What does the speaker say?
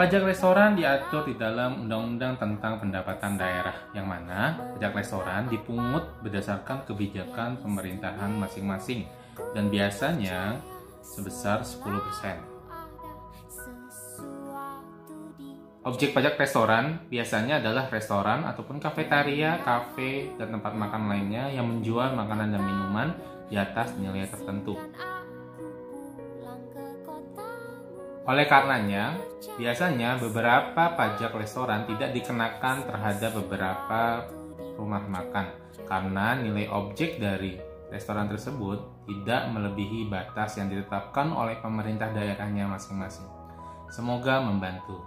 Pajak restoran diatur di dalam Undang-Undang tentang Pendapatan Daerah, yang mana pajak restoran dipungut berdasarkan kebijakan pemerintahan masing-masing dan biasanya sebesar 10%. Objek pajak restoran biasanya adalah restoran ataupun kafetaria, kafe, dan tempat makan lainnya yang menjual makanan dan minuman di atas nilai tertentu. Oleh karenanya, biasanya beberapa pajak restoran tidak dikenakan terhadap beberapa rumah makan karena nilai objek dari restoran tersebut tidak melebihi batas yang ditetapkan oleh pemerintah daerahnya masing-masing. Semoga membantu.